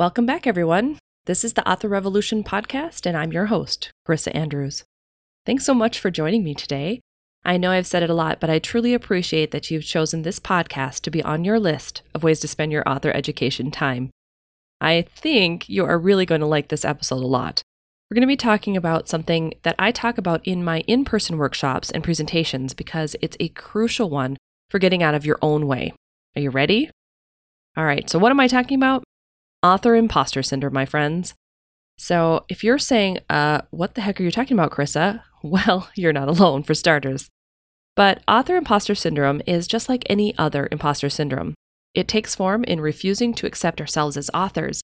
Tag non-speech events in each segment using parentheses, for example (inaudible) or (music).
Welcome back, everyone. This is the Author Revolution podcast, and I'm your host, Carissa Andrews. Thanks so much for joining me today. I know I've said it a lot, but I truly appreciate that you've chosen this podcast to be on your list of ways to spend your author education time. I think you are really going to like this episode a lot. We're going to be talking about something that I talk about in my in person workshops and presentations because it's a crucial one for getting out of your own way. Are you ready? All right, so what am I talking about? Author imposter syndrome, my friends. So if you're saying, uh, what the heck are you talking about, Carissa? (laughs) Well, you're not alone, for starters. But author imposter syndrome is just like any other imposter syndrome. It takes form in refusing to accept ourselves as authors,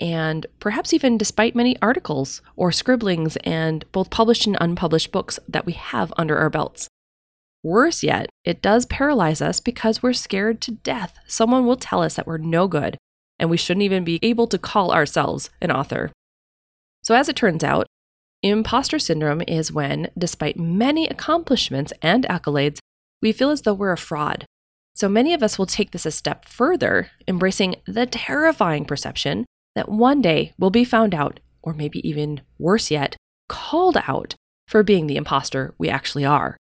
and perhaps even despite many articles or scribblings and both published and unpublished books that we have under our belts. Worse yet, it does paralyze us because we're scared to death. Someone will tell us that we're no good and we shouldn't even be able to call ourselves an author. So, as it turns out, imposter syndrome is when, despite many accomplishments and accolades, we feel as though we're a fraud. So, many of us will take this a step further, embracing the terrifying perception that one day we'll be found out, or maybe even worse yet, called out for being the imposter we actually are.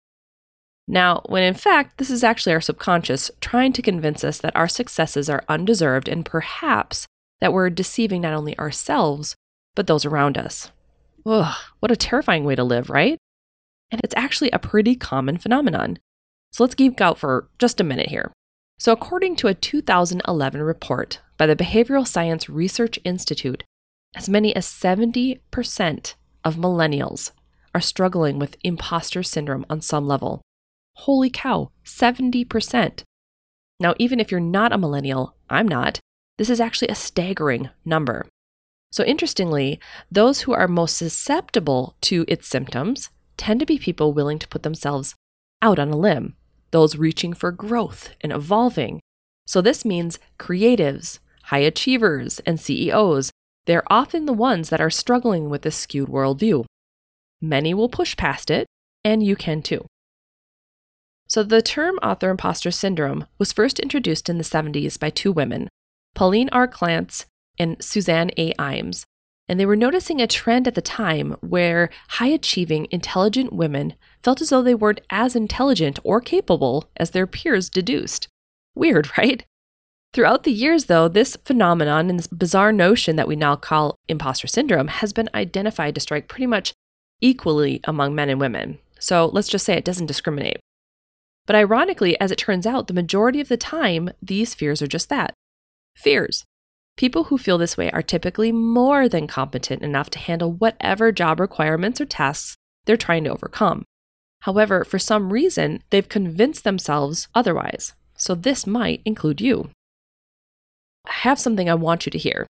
Now, when in fact, this is actually our subconscious trying to convince us that our successes are undeserved and perhaps that we're deceiving not only ourselves, but those around us. Ugh, what a terrifying way to live, right? And it's actually a pretty common phenomenon. So let's geek out for just a minute here. So, according to a 2011 report by the Behavioral Science Research Institute, as many as 70% of millennials are struggling with imposter syndrome on some level. Holy cow, 70%. Now, even if you're not a millennial, I'm not, this is actually a staggering number. So, interestingly, those who are most susceptible to its symptoms tend to be people willing to put themselves out on a limb, those reaching for growth and evolving. So, this means creatives, high achievers, and CEOs. They're often the ones that are struggling with this skewed worldview. Many will push past it, and you can too. So, the term author imposter syndrome was first introduced in the 70s by two women, Pauline R. Clance and Suzanne A. Imes. And they were noticing a trend at the time where high achieving, intelligent women felt as though they weren't as intelligent or capable as their peers deduced. Weird, (laughs) right? Throughout the years, though, this phenomenon and this bizarre notion that we now call imposter syndrome has been identified to strike pretty much equally among men and women. So let's just say it doesn't discriminate. But ironically, as it turns out, the majority of the time, these fears are just that fears. People who feel this way are typically more than competent enough to handle whatever job requirements or tasks they're trying to overcome. However, for some reason, they've convinced themselves otherwise. So this might include you. I have something I want you to hear.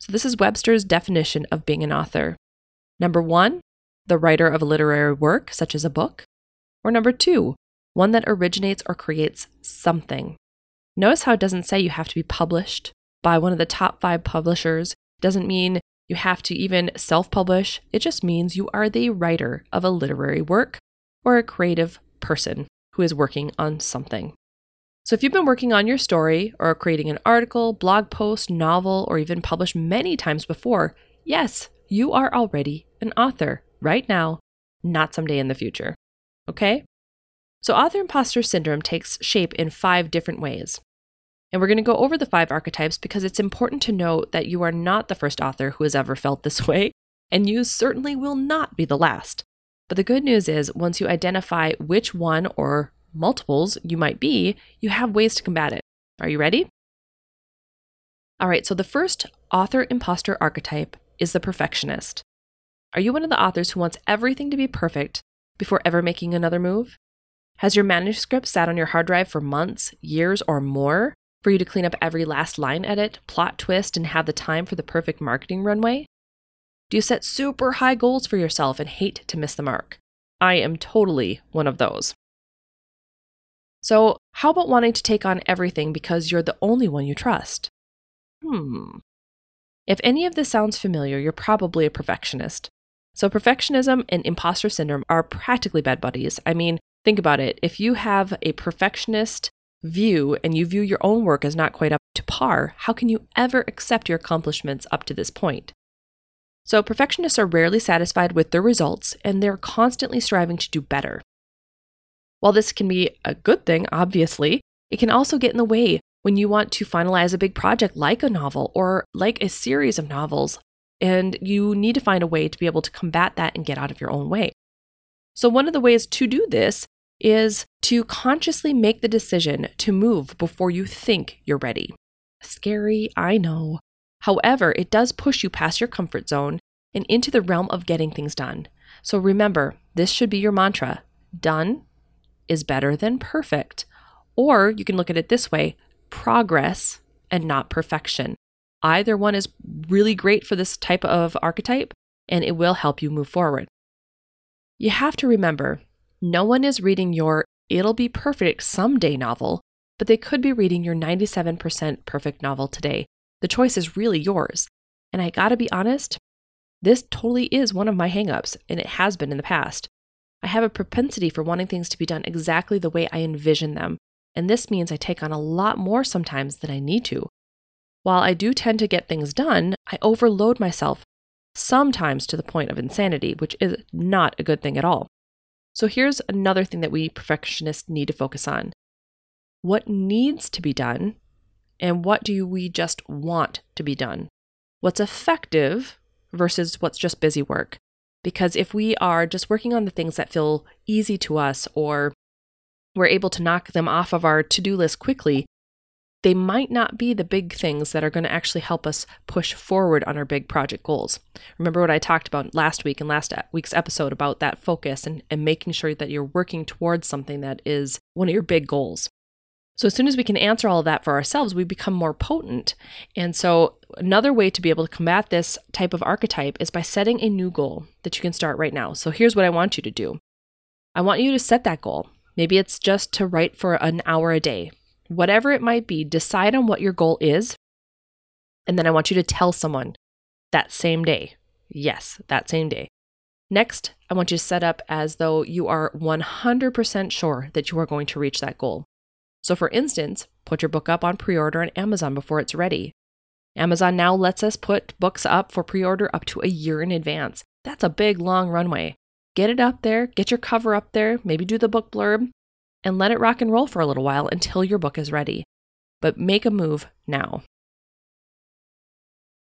So, this is Webster's definition of being an author. Number one, the writer of a literary work, such as a book. Or number two, one that originates or creates something. Notice how it doesn't say you have to be published by one of the top five publishers. It doesn't mean you have to even self publish. It just means you are the writer of a literary work or a creative person who is working on something. So, if you've been working on your story or creating an article, blog post, novel, or even published many times before, yes, you are already an author right now, not someday in the future. Okay? So, author imposter syndrome takes shape in five different ways. And we're going to go over the five archetypes because it's important to note that you are not the first author who has ever felt this (laughs) way, and you certainly will not be the last. But the good news is, once you identify which one or multiples you might be, you have ways to combat it. Are you ready? All right, so the first author imposter archetype is the perfectionist. Are you one of the authors who wants everything to be perfect before ever making another move? Has your manuscript sat on your hard drive for months, years, or more for you to clean up every last line edit, plot twist, and have the time for the perfect marketing runway? Do you set super high goals for yourself and hate to miss the mark? I am totally one of those. So, how about wanting to take on everything because you're the only one you trust? Hmm. If any of this sounds familiar, you're probably a perfectionist. So, perfectionism and imposter syndrome are practically bad buddies. I mean, Think about it. If you have a perfectionist view and you view your own work as not quite up to par, how can you ever accept your accomplishments up to this point? So, perfectionists are rarely satisfied with their results and they're constantly striving to do better. While this can be a good thing, obviously, it can also get in the way when you want to finalize a big project like a novel or like a series of novels, and you need to find a way to be able to combat that and get out of your own way. So, one of the ways to do this is to consciously make the decision to move before you think you're ready. Scary, I know. However, it does push you past your comfort zone and into the realm of getting things done. So remember, this should be your mantra done is better than perfect. Or you can look at it this way progress and not perfection. Either one is really great for this type of archetype and it will help you move forward. You have to remember no one is reading your It'll Be Perfect Someday novel, but they could be reading your 97% perfect novel today. The choice is really yours. And I gotta be honest, this totally is one of my hangups, and it has been in the past. I have a propensity for wanting things to be done exactly the way I envision them, and this means I take on a lot more sometimes than I need to. While I do tend to get things done, I overload myself, sometimes to the point of insanity, which is not a good thing at all. So here's another thing that we perfectionists need to focus on what needs to be done, and what do we just want to be done? What's effective versus what's just busy work? Because if we are just working on the things that feel easy to us or we're able to knock them off of our to do list quickly, they might not be the big things that are going to actually help us push forward on our big project goals. Remember what I talked about last week and last week's episode about that focus and, and making sure that you're working towards something that is one of your big goals. So, as soon as we can answer all of that for ourselves, we become more potent. And so, another way to be able to combat this type of archetype is by setting a new goal that you can start right now. So, here's what I want you to do I want you to set that goal. Maybe it's just to write for an hour a day. Whatever it might be, decide on what your goal is. And then I want you to tell someone that same day. Yes, that same day. Next, I want you to set up as though you are 100% sure that you are going to reach that goal. So, for instance, put your book up on pre order on Amazon before it's ready. Amazon now lets us put books up for pre order up to a year in advance. That's a big, long runway. Get it up there, get your cover up there, maybe do the book blurb, and let it rock and roll for a little while until your book is ready. But make a move now.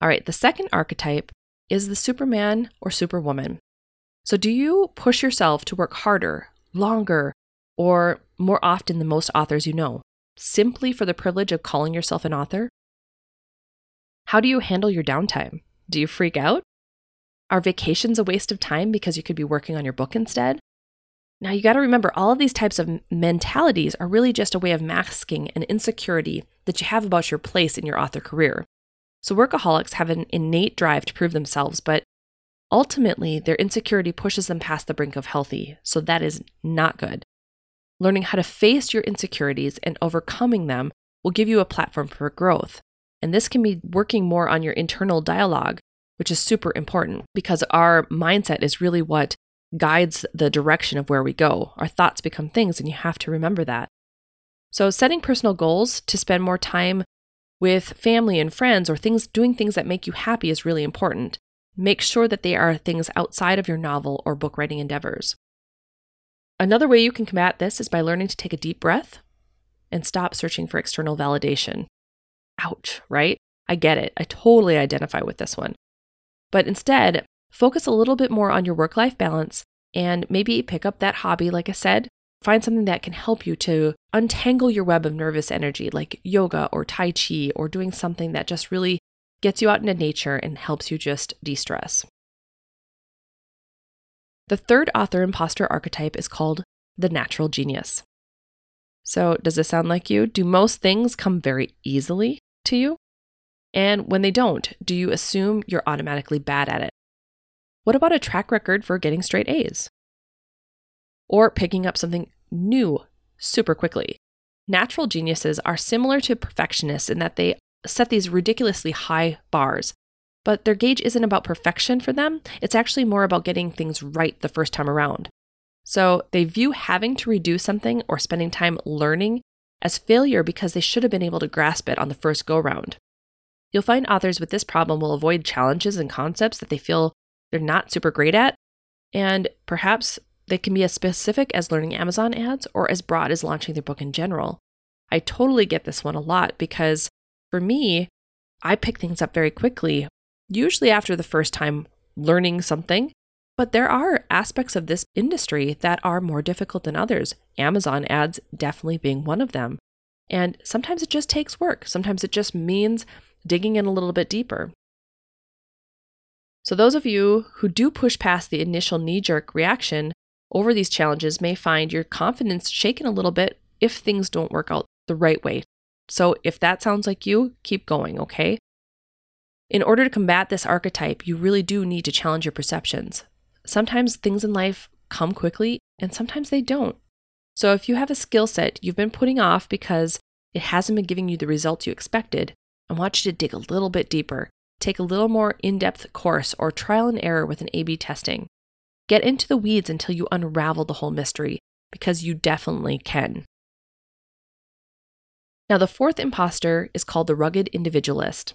All right, the second archetype is the Superman or Superwoman. So, do you push yourself to work harder, longer, or more often than most authors you know, simply for the privilege of calling yourself an author? How do you handle your downtime? Do you freak out? Are vacations a waste of time because you could be working on your book instead? Now, you got to remember all of these types of mentalities are really just a way of masking an insecurity that you have about your place in your author career. So, workaholics have an innate drive to prove themselves, but ultimately, their insecurity pushes them past the brink of healthy. So, that is not good. Learning how to face your insecurities and overcoming them will give you a platform for growth. And this can be working more on your internal dialogue which is super important because our mindset is really what guides the direction of where we go. Our thoughts become things, and you have to remember that. So, setting personal goals to spend more time with family and friends or things doing things that make you happy is really important. Make sure that they are things outside of your novel or book writing endeavors. Another way you can combat this is by learning to take a deep breath and stop searching for external validation. Ouch, right? I get it. I totally identify with this one. But instead, focus a little bit more on your work life balance and maybe pick up that hobby, like I said. Find something that can help you to untangle your web of nervous energy, like yoga or Tai Chi, or doing something that just really gets you out into nature and helps you just de stress. The third author imposter archetype is called the natural genius. So, does this sound like you? Do most things come very easily to you? And when they don't, do you assume you're automatically bad at it? What about a track record for getting straight A's? Or picking up something new super quickly? Natural geniuses are similar to perfectionists in that they set these ridiculously high bars, but their gauge isn't about perfection for them. It's actually more about getting things right the first time around. So they view having to redo something or spending time learning as failure because they should have been able to grasp it on the first go round. You'll find authors with this problem will avoid challenges and concepts that they feel they're not super great at, and perhaps they can be as specific as learning Amazon ads or as broad as launching their book in general. I totally get this one a lot because for me, I pick things up very quickly, usually after the first time learning something. But there are aspects of this industry that are more difficult than others, Amazon ads definitely being one of them. And sometimes it just takes work. Sometimes it just means digging in a little bit deeper. So, those of you who do push past the initial knee jerk reaction over these challenges may find your confidence shaken a little bit if things don't work out the right way. So, if that sounds like you, keep going, okay? In order to combat this archetype, you really do need to challenge your perceptions. Sometimes things in life come quickly, and sometimes they don't. So, if you have a skill set you've been putting off because it hasn't been giving you the results you expected, I want you to dig a little bit deeper Take a little more in depth course or trial and error with an A B testing. Get into the weeds until you unravel the whole mystery, because you definitely can. Now, the fourth imposter is called the rugged individualist.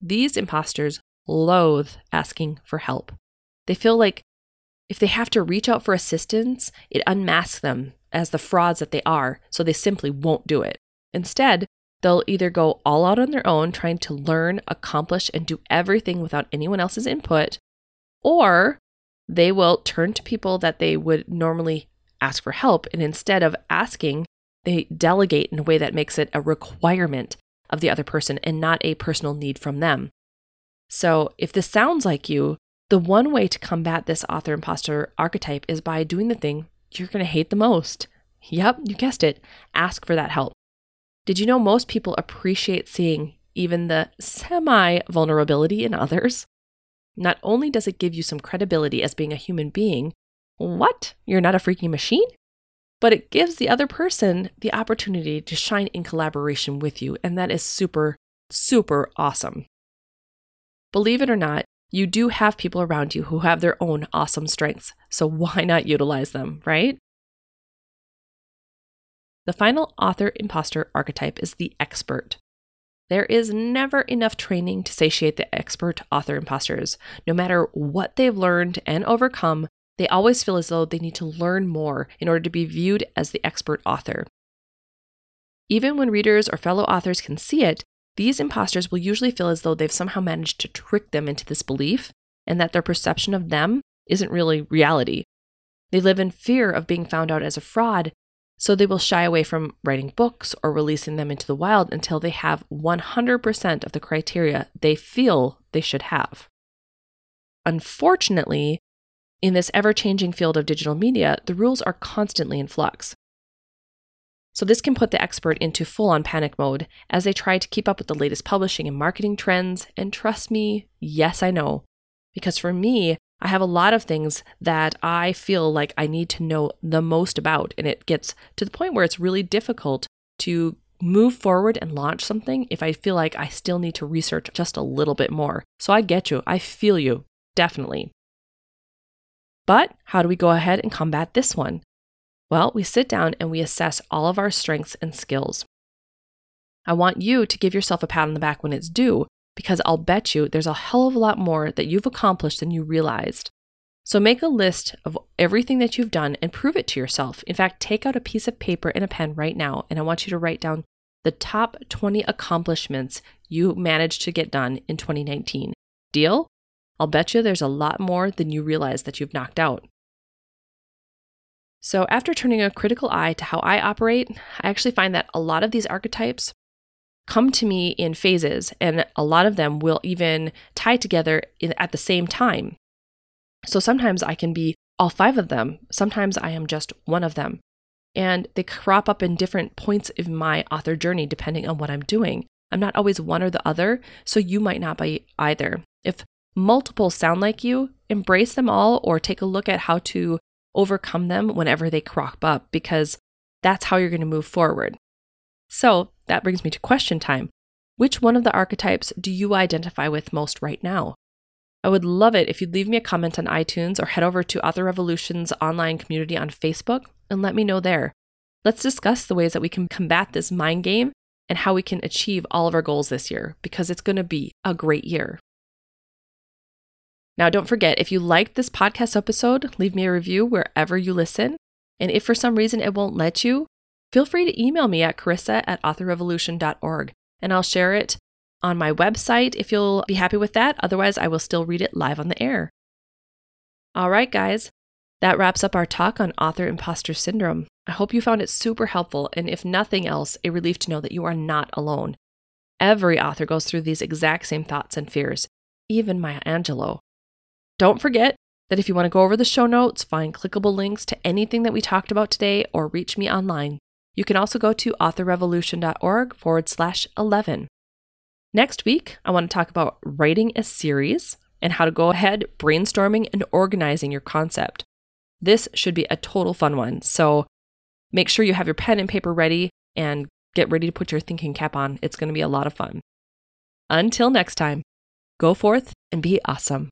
These imposters loathe asking for help. They feel like if they have to reach out for assistance, it unmasks them as the frauds that they are, so they simply won't do it. Instead, They'll either go all out on their own, trying to learn, accomplish, and do everything without anyone else's input, or they will turn to people that they would normally ask for help. And instead of asking, they delegate in a way that makes it a requirement of the other person and not a personal need from them. So, if this sounds like you, the one way to combat this author imposter archetype is by doing the thing you're going to hate the most. Yep, you guessed it. Ask for that help. Did you know most people appreciate seeing even the semi vulnerability in others? Not only does it give you some credibility as being a human being, what? You're not a freaking machine? But it gives the other person the opportunity to shine in collaboration with you, and that is super, super awesome. Believe it or not, you do have people around you who have their own awesome strengths, so (laughs) why not utilize them, right? The final author imposter archetype is the expert. There is never enough training to satiate the expert author imposters. No matter what they've learned and overcome, they always feel as though they need to learn more in order to be viewed as the expert author. Even when readers or fellow authors can see it, these imposters will usually feel as though they've somehow managed to trick them into this belief and that their perception of them isn't really reality. They live in fear of being found out as a fraud so they will shy away from writing books or releasing them into the wild until they have 100% of the criteria they feel they should have. Unfortunately, in this ever changing field of digital media, the rules are constantly in flux. So, this can put the expert into full on panic mode as they try to keep up with the latest publishing and marketing trends. And trust me, yes, I know. Because for me, I have a lot of things that I feel like I need to know the most about. And it gets to the point where it's really difficult to move forward and launch something if I feel like I still need to research just a little bit more. So I get you. I feel you. Definitely. But how do we go ahead and combat this one? Well, we sit down and we assess all of our strengths and skills. I want you to give yourself a pat on the back when it's due because I'll bet you there's a hell of a lot more that you've accomplished than you realized. So make a list of everything that you've done and prove it to yourself. In fact, take out a piece of paper and a pen right now, and I want you to write down the top 20 accomplishments you managed to get done in 2019. Deal? I'll bet you there's a lot more than you realize that you've knocked out. So, after turning a critical eye to how I operate, I actually find that a lot of these archetypes come to me in phases, and a lot of them will even tie together in, at the same time. So sometimes I can be all five of them, sometimes I am just one of them. And they crop up in different points of my author journey depending on what I'm doing. I'm not always one or the other, so you might not be either. If multiple sound like you, embrace them all or take a look at how to overcome them whenever they crop up because that's how you're going to move forward. So that brings me to question time. Which one of the archetypes do you identify with most right now? I would love it if you'd leave me a comment on iTunes or head over to Author Revolution's online community on Facebook and let me know there. Let's discuss the ways that we can combat this mind game and how we can achieve all of our goals this year because it's going to be a great year. Now, don't forget, if you liked this podcast episode, leave me a review wherever you listen. And if for some reason it won't let you, feel free to email me at carissa at authorrevolution.org and I'll share it on my website if you'll be happy with that. Otherwise, I will still read it live on the air. All right, guys, that wraps up our talk on author imposter syndrome. I hope you found it super helpful, and if nothing else, a relief to know that you are not alone. Every author goes through these exact same thoughts and fears, even Maya Angelou. Don't forget that if you want to go over the show notes, find clickable links to anything that we talked about today, or reach me online, you can also go to authorrevolution.org forward slash 11. Next week, I want to talk about writing a series and how to go ahead brainstorming and organizing your concept. This should be a total fun one. So make sure you have your pen and paper ready and get ready to put your thinking cap on. It's going to be a lot of fun. Until next time, go forth and be awesome.